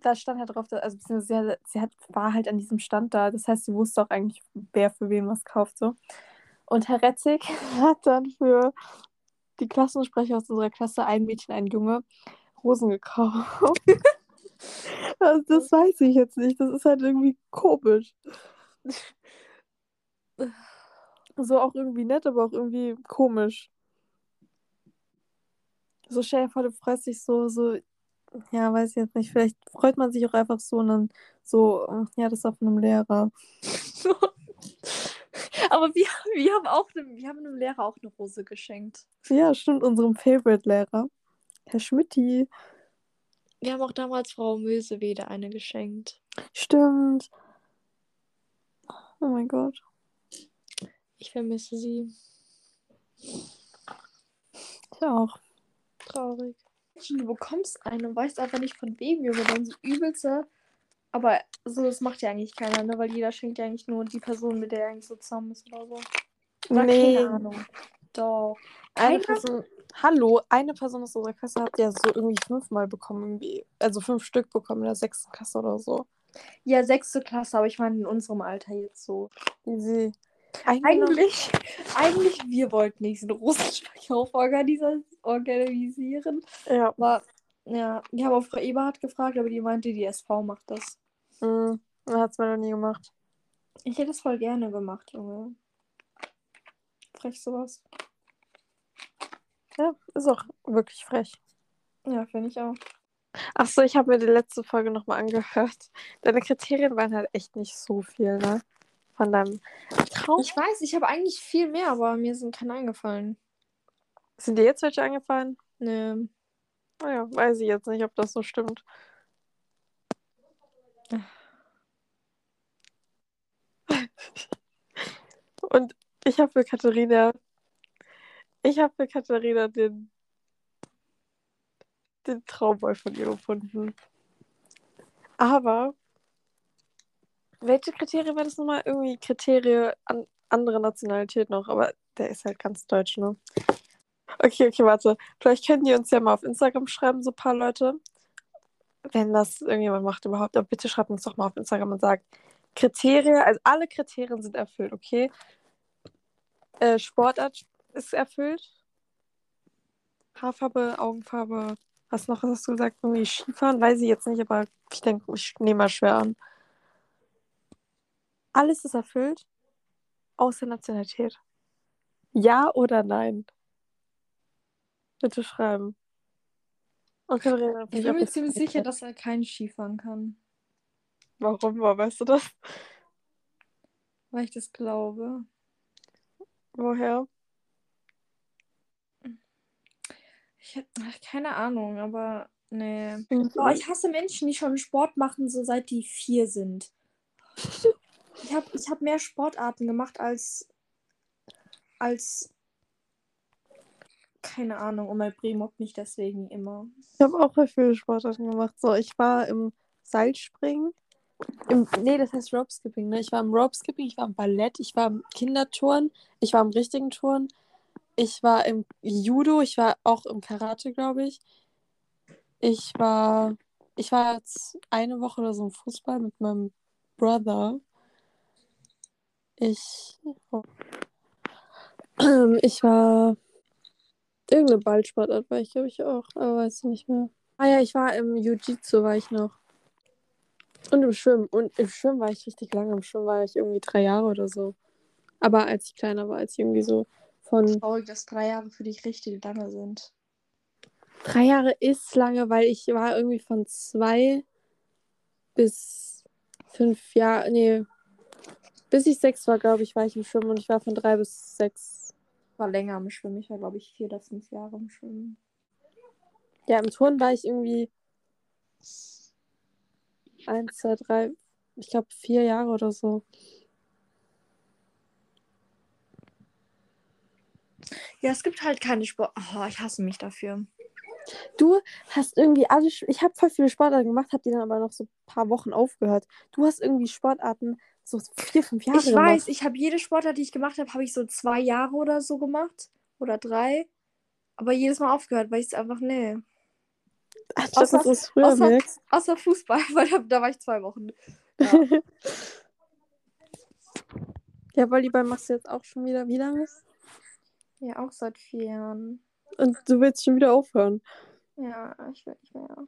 da stand halt drauf, dass, also sie, hat, sie hat, war halt an diesem Stand da. Das heißt, sie wusste auch eigentlich, wer für wen was kauft. So. Und Herr Retzig *laughs* hat dann für die Klassensprecher aus unserer Klasse, ein Mädchen, ein Junge, Rosen gekauft. *laughs* also das weiß ich jetzt nicht. Das ist halt irgendwie komisch. So auch irgendwie nett, aber auch irgendwie komisch. So stell dir vor, du freust dich so, so, ja, weiß ich jetzt nicht. Vielleicht freut man sich auch einfach so und dann so, ja, das ist auf einem Lehrer. *laughs* Aber wir, wir haben auch einem, wir haben einem Lehrer auch eine Rose geschenkt. Ja, stimmt, unserem Favorite-Lehrer. Herr Schmidti. Wir haben auch damals Frau Mösewede eine geschenkt. Stimmt. Oh mein Gott. Ich vermisse sie. Ich auch. Traurig. Du bekommst eine und weißt einfach nicht von wem, Junge. Dann so übelste. Aber so, das macht ja eigentlich keiner, ne? Weil jeder schenkt ja eigentlich nur die Person, mit der er eigentlich so zusammen ist oder so. Oder Nee. keine Ahnung. Doch. Eine Keiner? Person, hallo, eine Person aus unserer Klasse hat ja so irgendwie fünfmal bekommen, irgendwie. Also fünf Stück bekommen in der sechsten Klasse oder so. Ja, sechste Klasse, aber ich meine in unserem Alter jetzt so. Sie. Eigentlich. Eigentlich, wir wollten diesen Rosenverkauf organisi organisieren. Ja. Aber ja, wir haben auch Frau Eberhardt gefragt, aber die meinte, die SV macht das. Mhm. Hat es mir noch nie gemacht. Ich hätte es voll gerne gemacht, Junge. Frech sowas. Ja, ist auch wirklich frech. Ja, finde ich auch. Ach so, ich habe mir die letzte Folge nochmal angehört. Deine Kriterien waren halt echt nicht so viel, ne? Von deinem Traum. Ich weiß, ich habe eigentlich viel mehr, aber mir sind keine eingefallen. Sind dir jetzt welche eingefallen? Ne. Naja, weiß ich jetzt nicht, ob das so stimmt. *laughs* Und ich habe für Katharina, ich habe für Katharina den, den Traumboy von ihr gefunden. Aber welche Kriterien war das nochmal? Irgendwie Kriterien an andere Nationalität noch, aber der ist halt ganz deutsch, ne? Okay, okay, warte. Vielleicht können die uns ja mal auf Instagram schreiben, so ein paar Leute. Wenn das irgendjemand macht überhaupt. Aber bitte schreibt uns doch mal auf Instagram und sagt, Kriterien, also alle Kriterien sind erfüllt, okay? Äh, Sportart ist erfüllt. Haarfarbe, Augenfarbe. Was noch hast du gesagt? Irgendwie Skifahren? Weiß ich jetzt nicht, aber ich denke, ich nehme mal schwer an. Alles ist erfüllt, außer Nationalität. Ja oder nein? Bitte schreiben. Okay, Verena, Ich bin mir ziemlich sicher, dass er kein Skifahren kann. Warum? Weißt du das? Weil ich das glaube. Woher? Ich hab ach, keine Ahnung, aber nee. Oh, ich hasse Menschen, die schon Sport machen, so seit die vier sind. *laughs* Ich habe ich hab mehr Sportarten gemacht als. als. Keine Ahnung, und mein Brie mobbt mich deswegen immer. Ich habe auch viele Sportarten gemacht. So, ich war im Seilspringen. Im, nee, das heißt Ropeskipping, ne? Ich war im Ropeskipping, ich war im Ballett, ich war im Kinderturn, ich war im richtigen Turn, ich war im Judo, ich war auch im Karate, glaube ich. Ich war, ich war jetzt eine Woche oder so im Fußball mit meinem Brother. Ich, oh. *clears throat* ich war irgendeine Ballsportart war ich, glaube ich, auch, aber weiß ich nicht mehr. Ah ja, ich war im Jiu-Jitsu, war ich noch. Und im Schwimmen. Und im Schwimmen war ich richtig lange. Im Schwimmen war ich irgendwie drei Jahre oder so. Aber als ich kleiner war, als ich irgendwie so von. Traurig, dass drei Jahre für dich richtig lange sind. Drei Jahre ist lange, weil ich war irgendwie von zwei bis fünf Jahre. Nee. Bis ich sechs war, glaube ich, war ich im Schwimmen und ich war von drei bis sechs. War länger im Schwimmen. Ich war, glaube ich, vier oder fünf Jahre im Schwimmen. Ja, im Turn war ich irgendwie eins, zwei, drei, ich glaube vier Jahre oder so. Ja, es gibt halt keine Sport. Oh, ich hasse mich dafür. Du hast irgendwie alle, ich habe voll viele Sportarten gemacht, habe die dann aber noch so ein paar Wochen aufgehört. Du hast irgendwie Sportarten so vier, fünf Jahre Ich gemacht. weiß, ich habe jede Sportart, die ich gemacht habe, habe ich so zwei Jahre oder so gemacht. Oder drei. Aber jedes Mal aufgehört, weil ich es einfach, nee. Dass außer- du es früher außer-. Außer Fußball, *laughs* weil da, da war ich zwei Wochen. *laughs* Ja. Ja, Volleyball machst du jetzt auch schon wieder. Wie lange? Ja, auch seit vier Jahren. Und du willst schon wieder aufhören. Ja, ich will nicht mehr.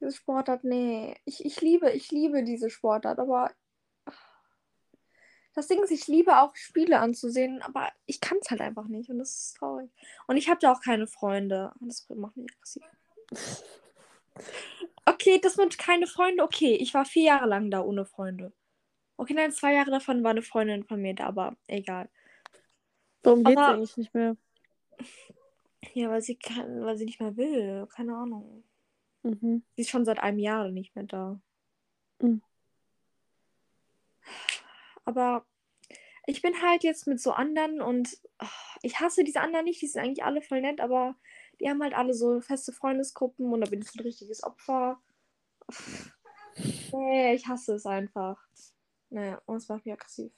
Diese Sportart, nee. Ich, ich liebe, ich liebe diese Sportart, aber das Ding ist, ich liebe auch Spiele anzusehen, aber ich kann es halt einfach nicht und das ist traurig. Und ich habe da auch keine Freunde. Und das macht mich aggressiv. *laughs* Okay, das mit keine Freunde, okay. Ich war vier Jahre lang da ohne Freunde. Okay, nein, zwei Jahre davon war eine Freundin von mir da, aber egal. Warum geht's Aber- eigentlich nicht mehr? Ja, weil sie kann, weil sie nicht mehr will. Keine Ahnung. Mhm. Sie ist schon seit einem Jahr nicht mehr da. Mhm. Aber ich bin halt jetzt mit so anderen und ach, ich hasse diese anderen nicht, die sind eigentlich alle voll nett, aber die haben halt alle so feste Freundesgruppen und da bin ich ein richtiges Opfer. *laughs* Nee, ich hasse es einfach. Naja, und es macht mich aggressiv.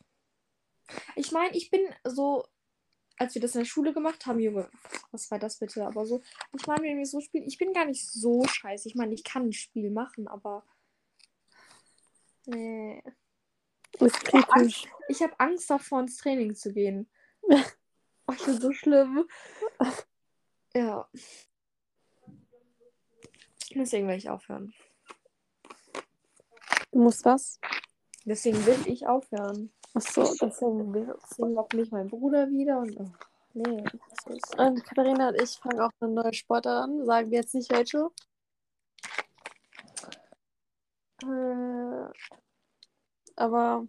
Ich meine, ich bin so, als wir das in der Schule gemacht haben, Junge, was war das bitte? Aber so, ich meine, wenn wir so spielen, ich bin gar nicht so scheiße. Ich meine, ich kann ein Spiel machen, aber. Nee. Ist kritisch. Ich habe Angst davor, ins Training zu gehen. Oh, *laughs* ich bin so schlimm. Ja. Deswegen will ich aufhören. Du musst was? Deswegen will ich aufhören. Achso, deswegen will Deswegen lockt mich mein Bruder wieder und. Oh, nee. Und Katharina und ich fangen auch eine neue Sportart an. Sagen wir jetzt nicht welche. Äh, Aber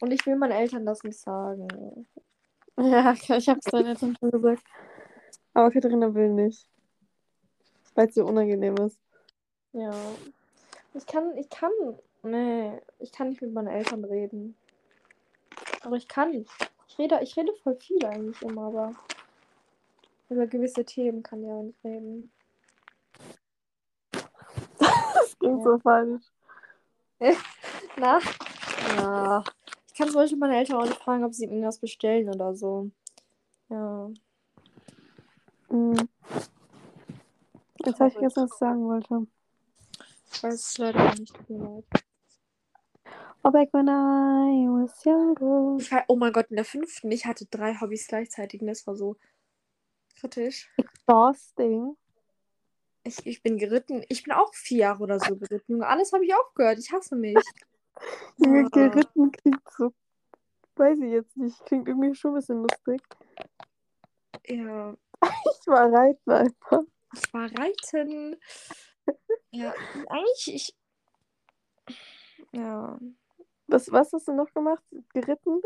und ich will meinen Eltern das nicht sagen. ja, ich habe es deinen Eltern schon gesagt. Aber Katharina will nicht. Weil es ihr unangenehm ist. Ja. Ich kann, ich kann, nee, ich kann nicht mit meinen Eltern reden. Aber ich kann. Ich rede, ich rede voll viel eigentlich immer, aber über gewisse Themen kann ich aber nicht reden. Das klingt Ja. so falsch. *laughs* Na? Ja. Ich kann zum Beispiel meine Eltern auch nicht fragen, ob sie irgendwas bestellen oder so. Ja. Mhm. Jetzt habe ich vergessen, was sagen wollte. Ich weiß es leider auch nicht. Tut mir leid. Oh, back when I was younger. Ich war, oh mein Gott, in der fünften, ich hatte drei Hobbys gleichzeitig und das war so kritisch. Exhausting. Ich, ich bin geritten. Ich bin auch vier Jahre oder so geritten. Junge, alles habe ich aufgehört. Ich hasse mich. *laughs* Junge, Ja. geritten klingt so. Weiß ich jetzt nicht. Klingt irgendwie schon ein bisschen lustig. Ja, *laughs* Ich war reiten einfach. ich war reiten. Ja, eigentlich, ich. Ja. Was, was hast du noch gemacht? Geritten?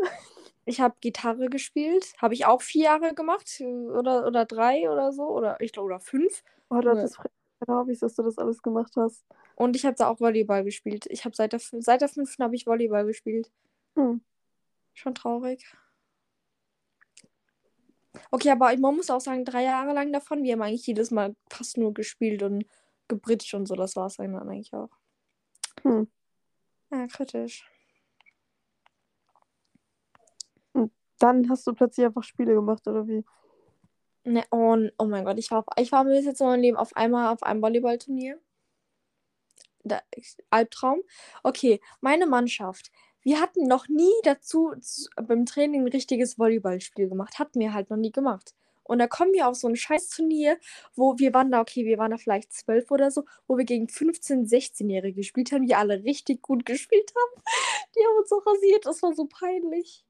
Ich habe Gitarre gespielt. Habe ich auch vier Jahre gemacht. Oder, oder drei oder so. Oder ich glaube, oder fünf. Oh, du Junge. hattest keine Hobbys, dass du das alles gemacht hast. Und ich habe da auch Volleyball gespielt. Ich habe seit der, seit der fünften habe ich Volleyball gespielt. Hm. Schon traurig. Okay, aber man muss auch sagen, drei Jahre lang davon, wir haben eigentlich jedes Mal fast nur gespielt und gebritscht und so. Das war es dann eigentlich auch. Hm. Ja, kritisch. Dann hast du plötzlich einfach Spiele gemacht, oder wie? Ne, oh, oh mein Gott, ich war, auf, ich war bis jetzt in meinem Leben auf einmal auf einem Volleyballturnier. Albtraum. Okay, meine Mannschaft. Wir hatten noch nie dazu zu, beim Training ein richtiges Volleyballspiel gemacht. Hatten wir halt noch nie gemacht. Und da kommen wir auf so ein scheiß Turnier, wo wir waren da, okay, wir waren da vielleicht zwölf oder so, wo wir gegen 15-, 16-Jährige gespielt haben, die alle richtig gut gespielt haben. Die haben uns so rasiert, das war so peinlich.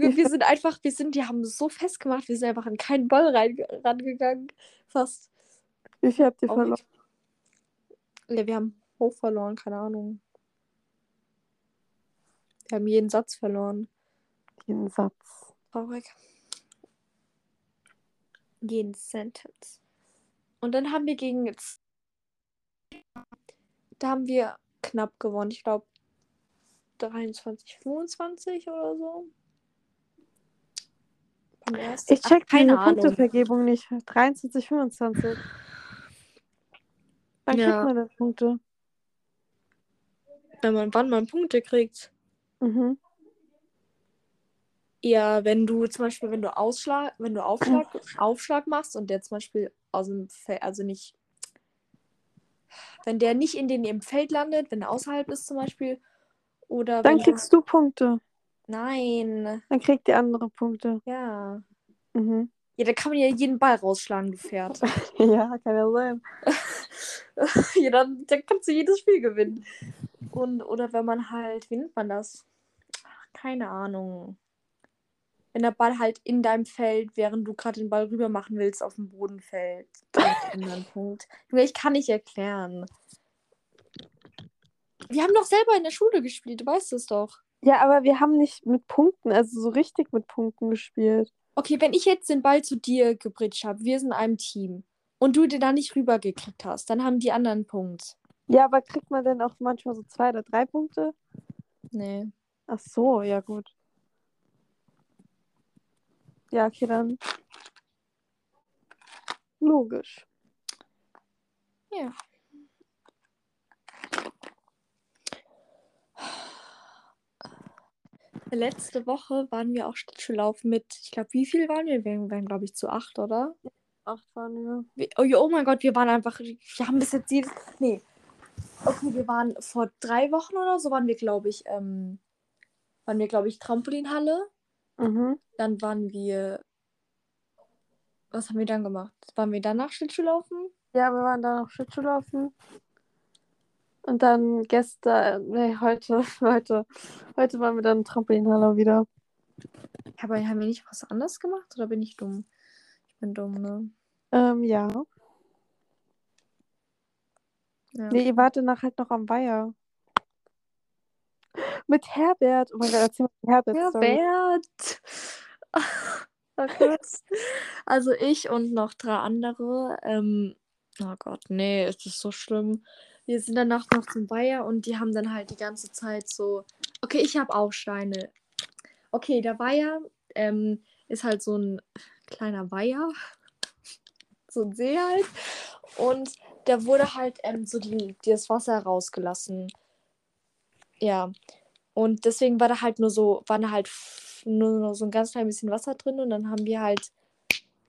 Wir sind einfach, wir sind, die haben so festgemacht, wir sind einfach an keinen Ball rein, rangegangen. Fast. Wie viel habt ihr Traurig. verloren? Ja, wir haben hoch verloren, keine Ahnung. Wir haben jeden Satz verloren. Den Satz. Traurig. Jeden Sentence. Und dann haben wir gegen. Da haben wir knapp gewonnen. Ich glaube 23, 25 oder so. Beim ersten. Ich Ach, check keine diese Ahnung. Punktevergebung nicht. 23, 25. Wann Ja. kriegt man denn Punkte? Wenn man, wann man Punkte kriegt. Mhm. Ja, wenn du zum Beispiel, wenn du Ausschlag, wenn du Aufschlag, Aufschlag machst und der zum Beispiel aus dem Feld, also nicht, wenn der nicht in den im Feld landet, wenn er außerhalb ist zum Beispiel, oder Dann kriegst du Punkte. Nein, Dann kriegt die andere Punkte. ja. Mhm. Ja, da kann man ja jeden Ball rausschlagen, du Pferd. *laughs* Ja, kann ja sein. *laughs* ja, dann, dann kannst du jedes Spiel gewinnen. Und, oder wenn man halt, wie nennt man das? Ach, Keine Ahnung. Wenn der Ball halt in deinem Feld, während du gerade den Ball rüber machen willst, auf dem Boden fällt, Punkt. Ich kann nicht erklären. Wir haben doch selber in der Schule gespielt, du weißt es doch. Ja, aber wir haben nicht mit Punkten, also so richtig mit Punkten gespielt. Okay, wenn ich jetzt den Ball zu dir gebritscht habe, wir sind in einem Team, und du den da nicht rübergekriegt hast, dann haben die anderen einen Punkt. Ja, aber kriegt man denn auch manchmal so zwei oder drei Punkte? Nee. Ach so, ja gut. Ja, okay, dann. Logisch. Ja. Letzte Woche waren wir auch Schlittschuhlaufen mit, ich glaube, wie viel waren wir? Wir waren, glaube ich, zu acht, oder? Acht waren wir. Wir, oh, ja, oh mein Gott, wir waren einfach, wir haben bis jetzt jedes, nee. Okay, wir waren vor drei Wochen oder so, waren wir, glaube ich, ähm, waren wir, glaube ich, Trampolinhalle. Mhm. Dann waren wir, was haben wir dann gemacht? Waren wir danach Schlittschuhlaufen? Ja, wir waren da noch Schlittschuhlaufen. Und dann gestern, nee, heute, *laughs* heute, heute waren wir dann in Trampolinhalle wieder. Aber haben wir nicht was anderes gemacht oder bin ich dumm? Ich bin dumm, ne? Ähm, ja. Ja. Nee, ihr wart danach halt noch am Weiher. Mit Herbert. Oh mein Gott, erzähl mal Herbert. Ja, Bert. *laughs* Oh. Also ich und noch drei andere. Ähm, oh Gott, nee, es ist so schlimm. Wir sind danach noch zum Weiher und die haben dann halt die ganze Zeit so. Okay, ich habe auch Steine. Okay, der Weiher ähm, ist halt so ein kleiner Weiher. *laughs* So ein See halt. Und der wurde halt ähm, so die, das Wasser rausgelassen. Ja. Und deswegen war da halt nur so, war da halt nur, nur so ein ganz klein bisschen Wasser drin und dann haben wir halt,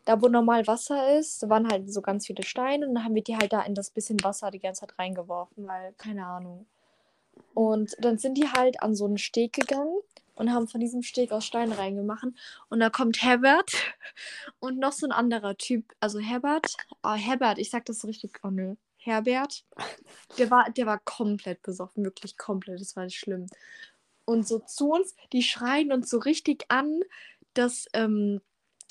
da wo normal Wasser ist, waren halt so ganz viele Steine und dann haben wir die halt da in das bisschen Wasser die ganze Zeit reingeworfen, weil, keine Ahnung. Und dann sind die halt an so einen Steg gegangen und haben von diesem Steg aus Steine reingemacht. Und da kommt Herbert *laughs* und noch so ein anderer Typ. Also Herbert, ah, Herbert, ich sag das so richtig, oh nö, Herbert, der war, der war komplett besoffen, wirklich komplett, das war schlimm. Und so zu uns, die schreien uns so richtig an, dass ähm,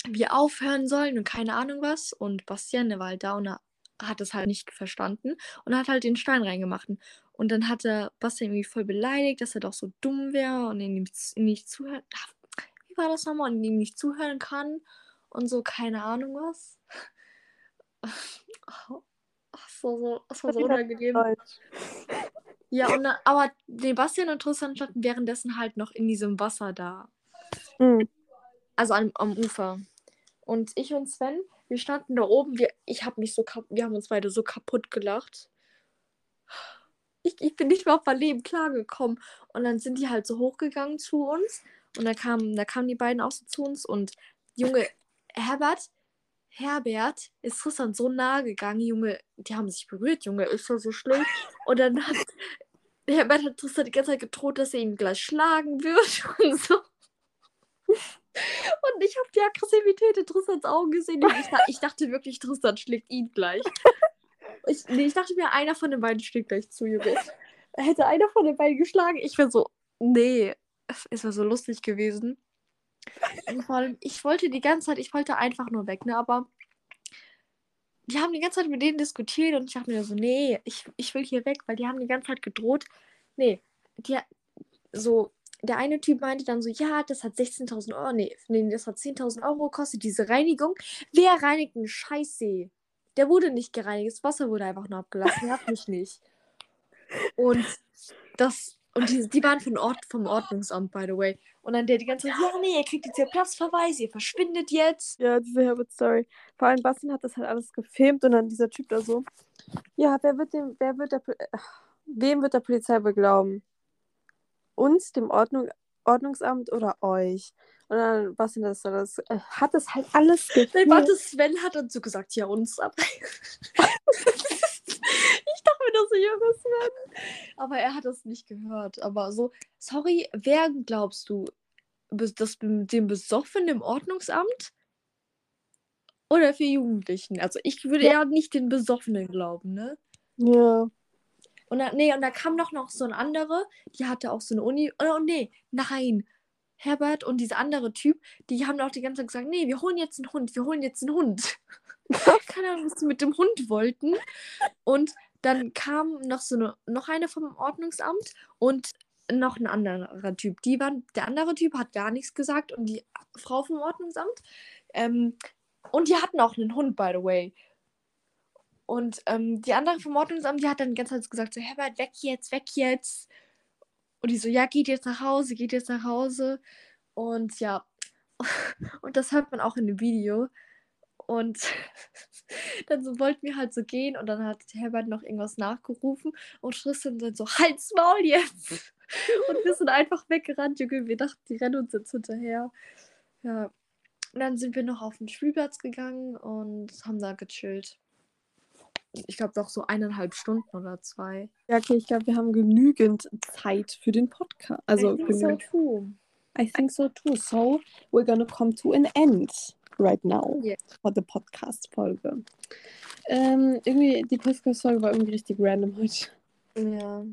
wir aufhören sollen und keine Ahnung was. Und Bastian, der war halt da und er hat es halt nicht verstanden und hat halt den Stein reingemacht. Und dann hat er Bastian irgendwie voll beleidigt, dass er doch so dumm wäre und ihm nicht, zuhören. Wie war das nochmal? Und ihm nicht zuhören kann und so, keine Ahnung was. *laughs* Ach, so, so, das war so unangenehm. Deutsch. Ja, und dann, aber den Bastian und Tristan standen währenddessen halt noch in diesem Wasser da. Mhm. Also am, am Ufer. Und ich und Sven, wir standen da oben, wir, ich hab mich so wir haben uns beide so kaputt gelacht. Ich, ich bin nicht mehr auf mein Leben klargekommen. Und dann sind die halt so hochgegangen zu uns. Und da kamen, da kamen die beiden auch so zu uns. Und Junge, Herbert, Herbert ist Tristan so nahe gegangen, Junge, die haben sich berührt, Junge, ist doch so schlimm. Und dann hat Herbert hat Tristan die ganze Zeit gedroht, dass er ihn gleich schlagen wird *laughs* und so. Und ich habe die Aggressivität in Tristans Augen gesehen. Ich, ich dachte wirklich, Tristan schlägt ihn gleich. Ich, nee, ich dachte mir, einer von den beiden schlägt gleich zu, Junge. Hätte einer von den beiden geschlagen, ich wäre so, nee, es wäre so lustig gewesen. Und vor allem, ich wollte die ganze Zeit, ich wollte einfach nur weg, ne, aber die haben die ganze Zeit mit denen diskutiert und ich dachte mir so, nee, ich, ich will hier weg, weil die haben die ganze Zeit gedroht. Nee, die, so, der eine Typ meinte dann so, ja, das hat 16.000 Euro, nee, nee, das hat 10.000 Euro gekostet, diese Reinigung. Wer reinigt einen Scheißsee? der wurde nicht gereinigt. Das Wasser wurde einfach nur abgelassen. Hat mich nicht. Und das, und die, die waren von Ort, vom Ordnungsamt, by the way. Und dann der die ganze Zeit, ja, nee, ihr kriegt jetzt hier Platzverweis, ihr verschwindet jetzt. Ja, diese Herbert-Story. Vor allem Bastian hat das halt alles gefilmt und dann dieser Typ da so. Ja, wer wird dem, wer wird der, äh, wem wird der Polizei beglauben? Uns, dem Ordnung, Ordnungsamt oder euch? Und dann Bastian das, das äh, hat das halt alles Nein, gefilmt. warte, Sven hat so gesagt, ja, uns ab. *laughs* ich dachte mir das so, Junge Sven. Aber er hat das nicht gehört. Aber so, sorry, wer glaubst du? Das, dem Besoffenen im Ordnungsamt? Oder für Jugendlichen? Also ich würde eher nicht den Besoffenen glauben, ne? Ja. Und dann, nee, und da kam noch, noch so ein anderer, die hatte auch so eine Uni. Oh, nee, nein. Herbert und dieser andere Typ, die haben auch die ganze Zeit gesagt, nee, wir holen jetzt einen Hund, wir holen jetzt einen Hund. *laughs* Keine Ahnung, was sie mit dem Hund wollten. Und dann kam noch so eine, noch eine vom Ordnungsamt und noch ein anderer Typ. Die waren, der andere Typ hat gar nichts gesagt und die Frau vom Ordnungsamt. Ähm, und die hatten auch einen Hund, by the way. Und ähm, die andere vom Ordnungsamt, die hat dann ganze Zeit gesagt, so, Herbert, weg jetzt, weg jetzt. Und die so, ja, geht jetzt nach Hause, geht jetzt nach Hause. Und ja, *laughs* und das hört man auch in dem Video. Und *laughs* dann so wollten wir halt so gehen und dann hat Herbert noch irgendwas nachgerufen und Tristan dann so, halt's Maul jetzt! *laughs* Und wir sind einfach weggerannt, Junge. Wir dachten, die rennen uns jetzt hinterher. Ja. Und dann sind wir noch auf den Spielplatz gegangen und haben da gechillt. Ich glaube doch so eineinhalb Stunden oder zwei. Ja, okay, ich glaube, wir haben genügend Zeit für den Podcast. Also, I think so genügend. too. I think so too. So, we're gonna come to an end right now Yeah. for the Podcast-Folge. Ähm, irgendwie, die Podcast-Folge war irgendwie richtig random heute. Ja.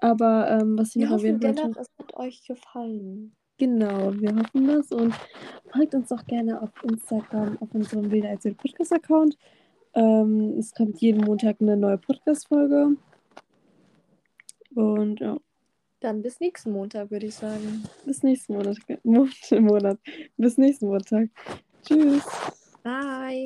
Aber ähm, was ich Wir noch erwähnen wollte, es hat euch gefallen. genau, wir hoffen das und folgt uns auch gerne auf Instagram, auf unserem Wilder Erzähl Podcast-Account. Ähm, es kommt jeden Montag eine neue Podcast-Folge. Und ja, Dann bis nächsten Montag, würde ich sagen. bis nächsten Monat. *laughs* Monat, Monat. Bis nächsten Montag. Tschüss. Bye.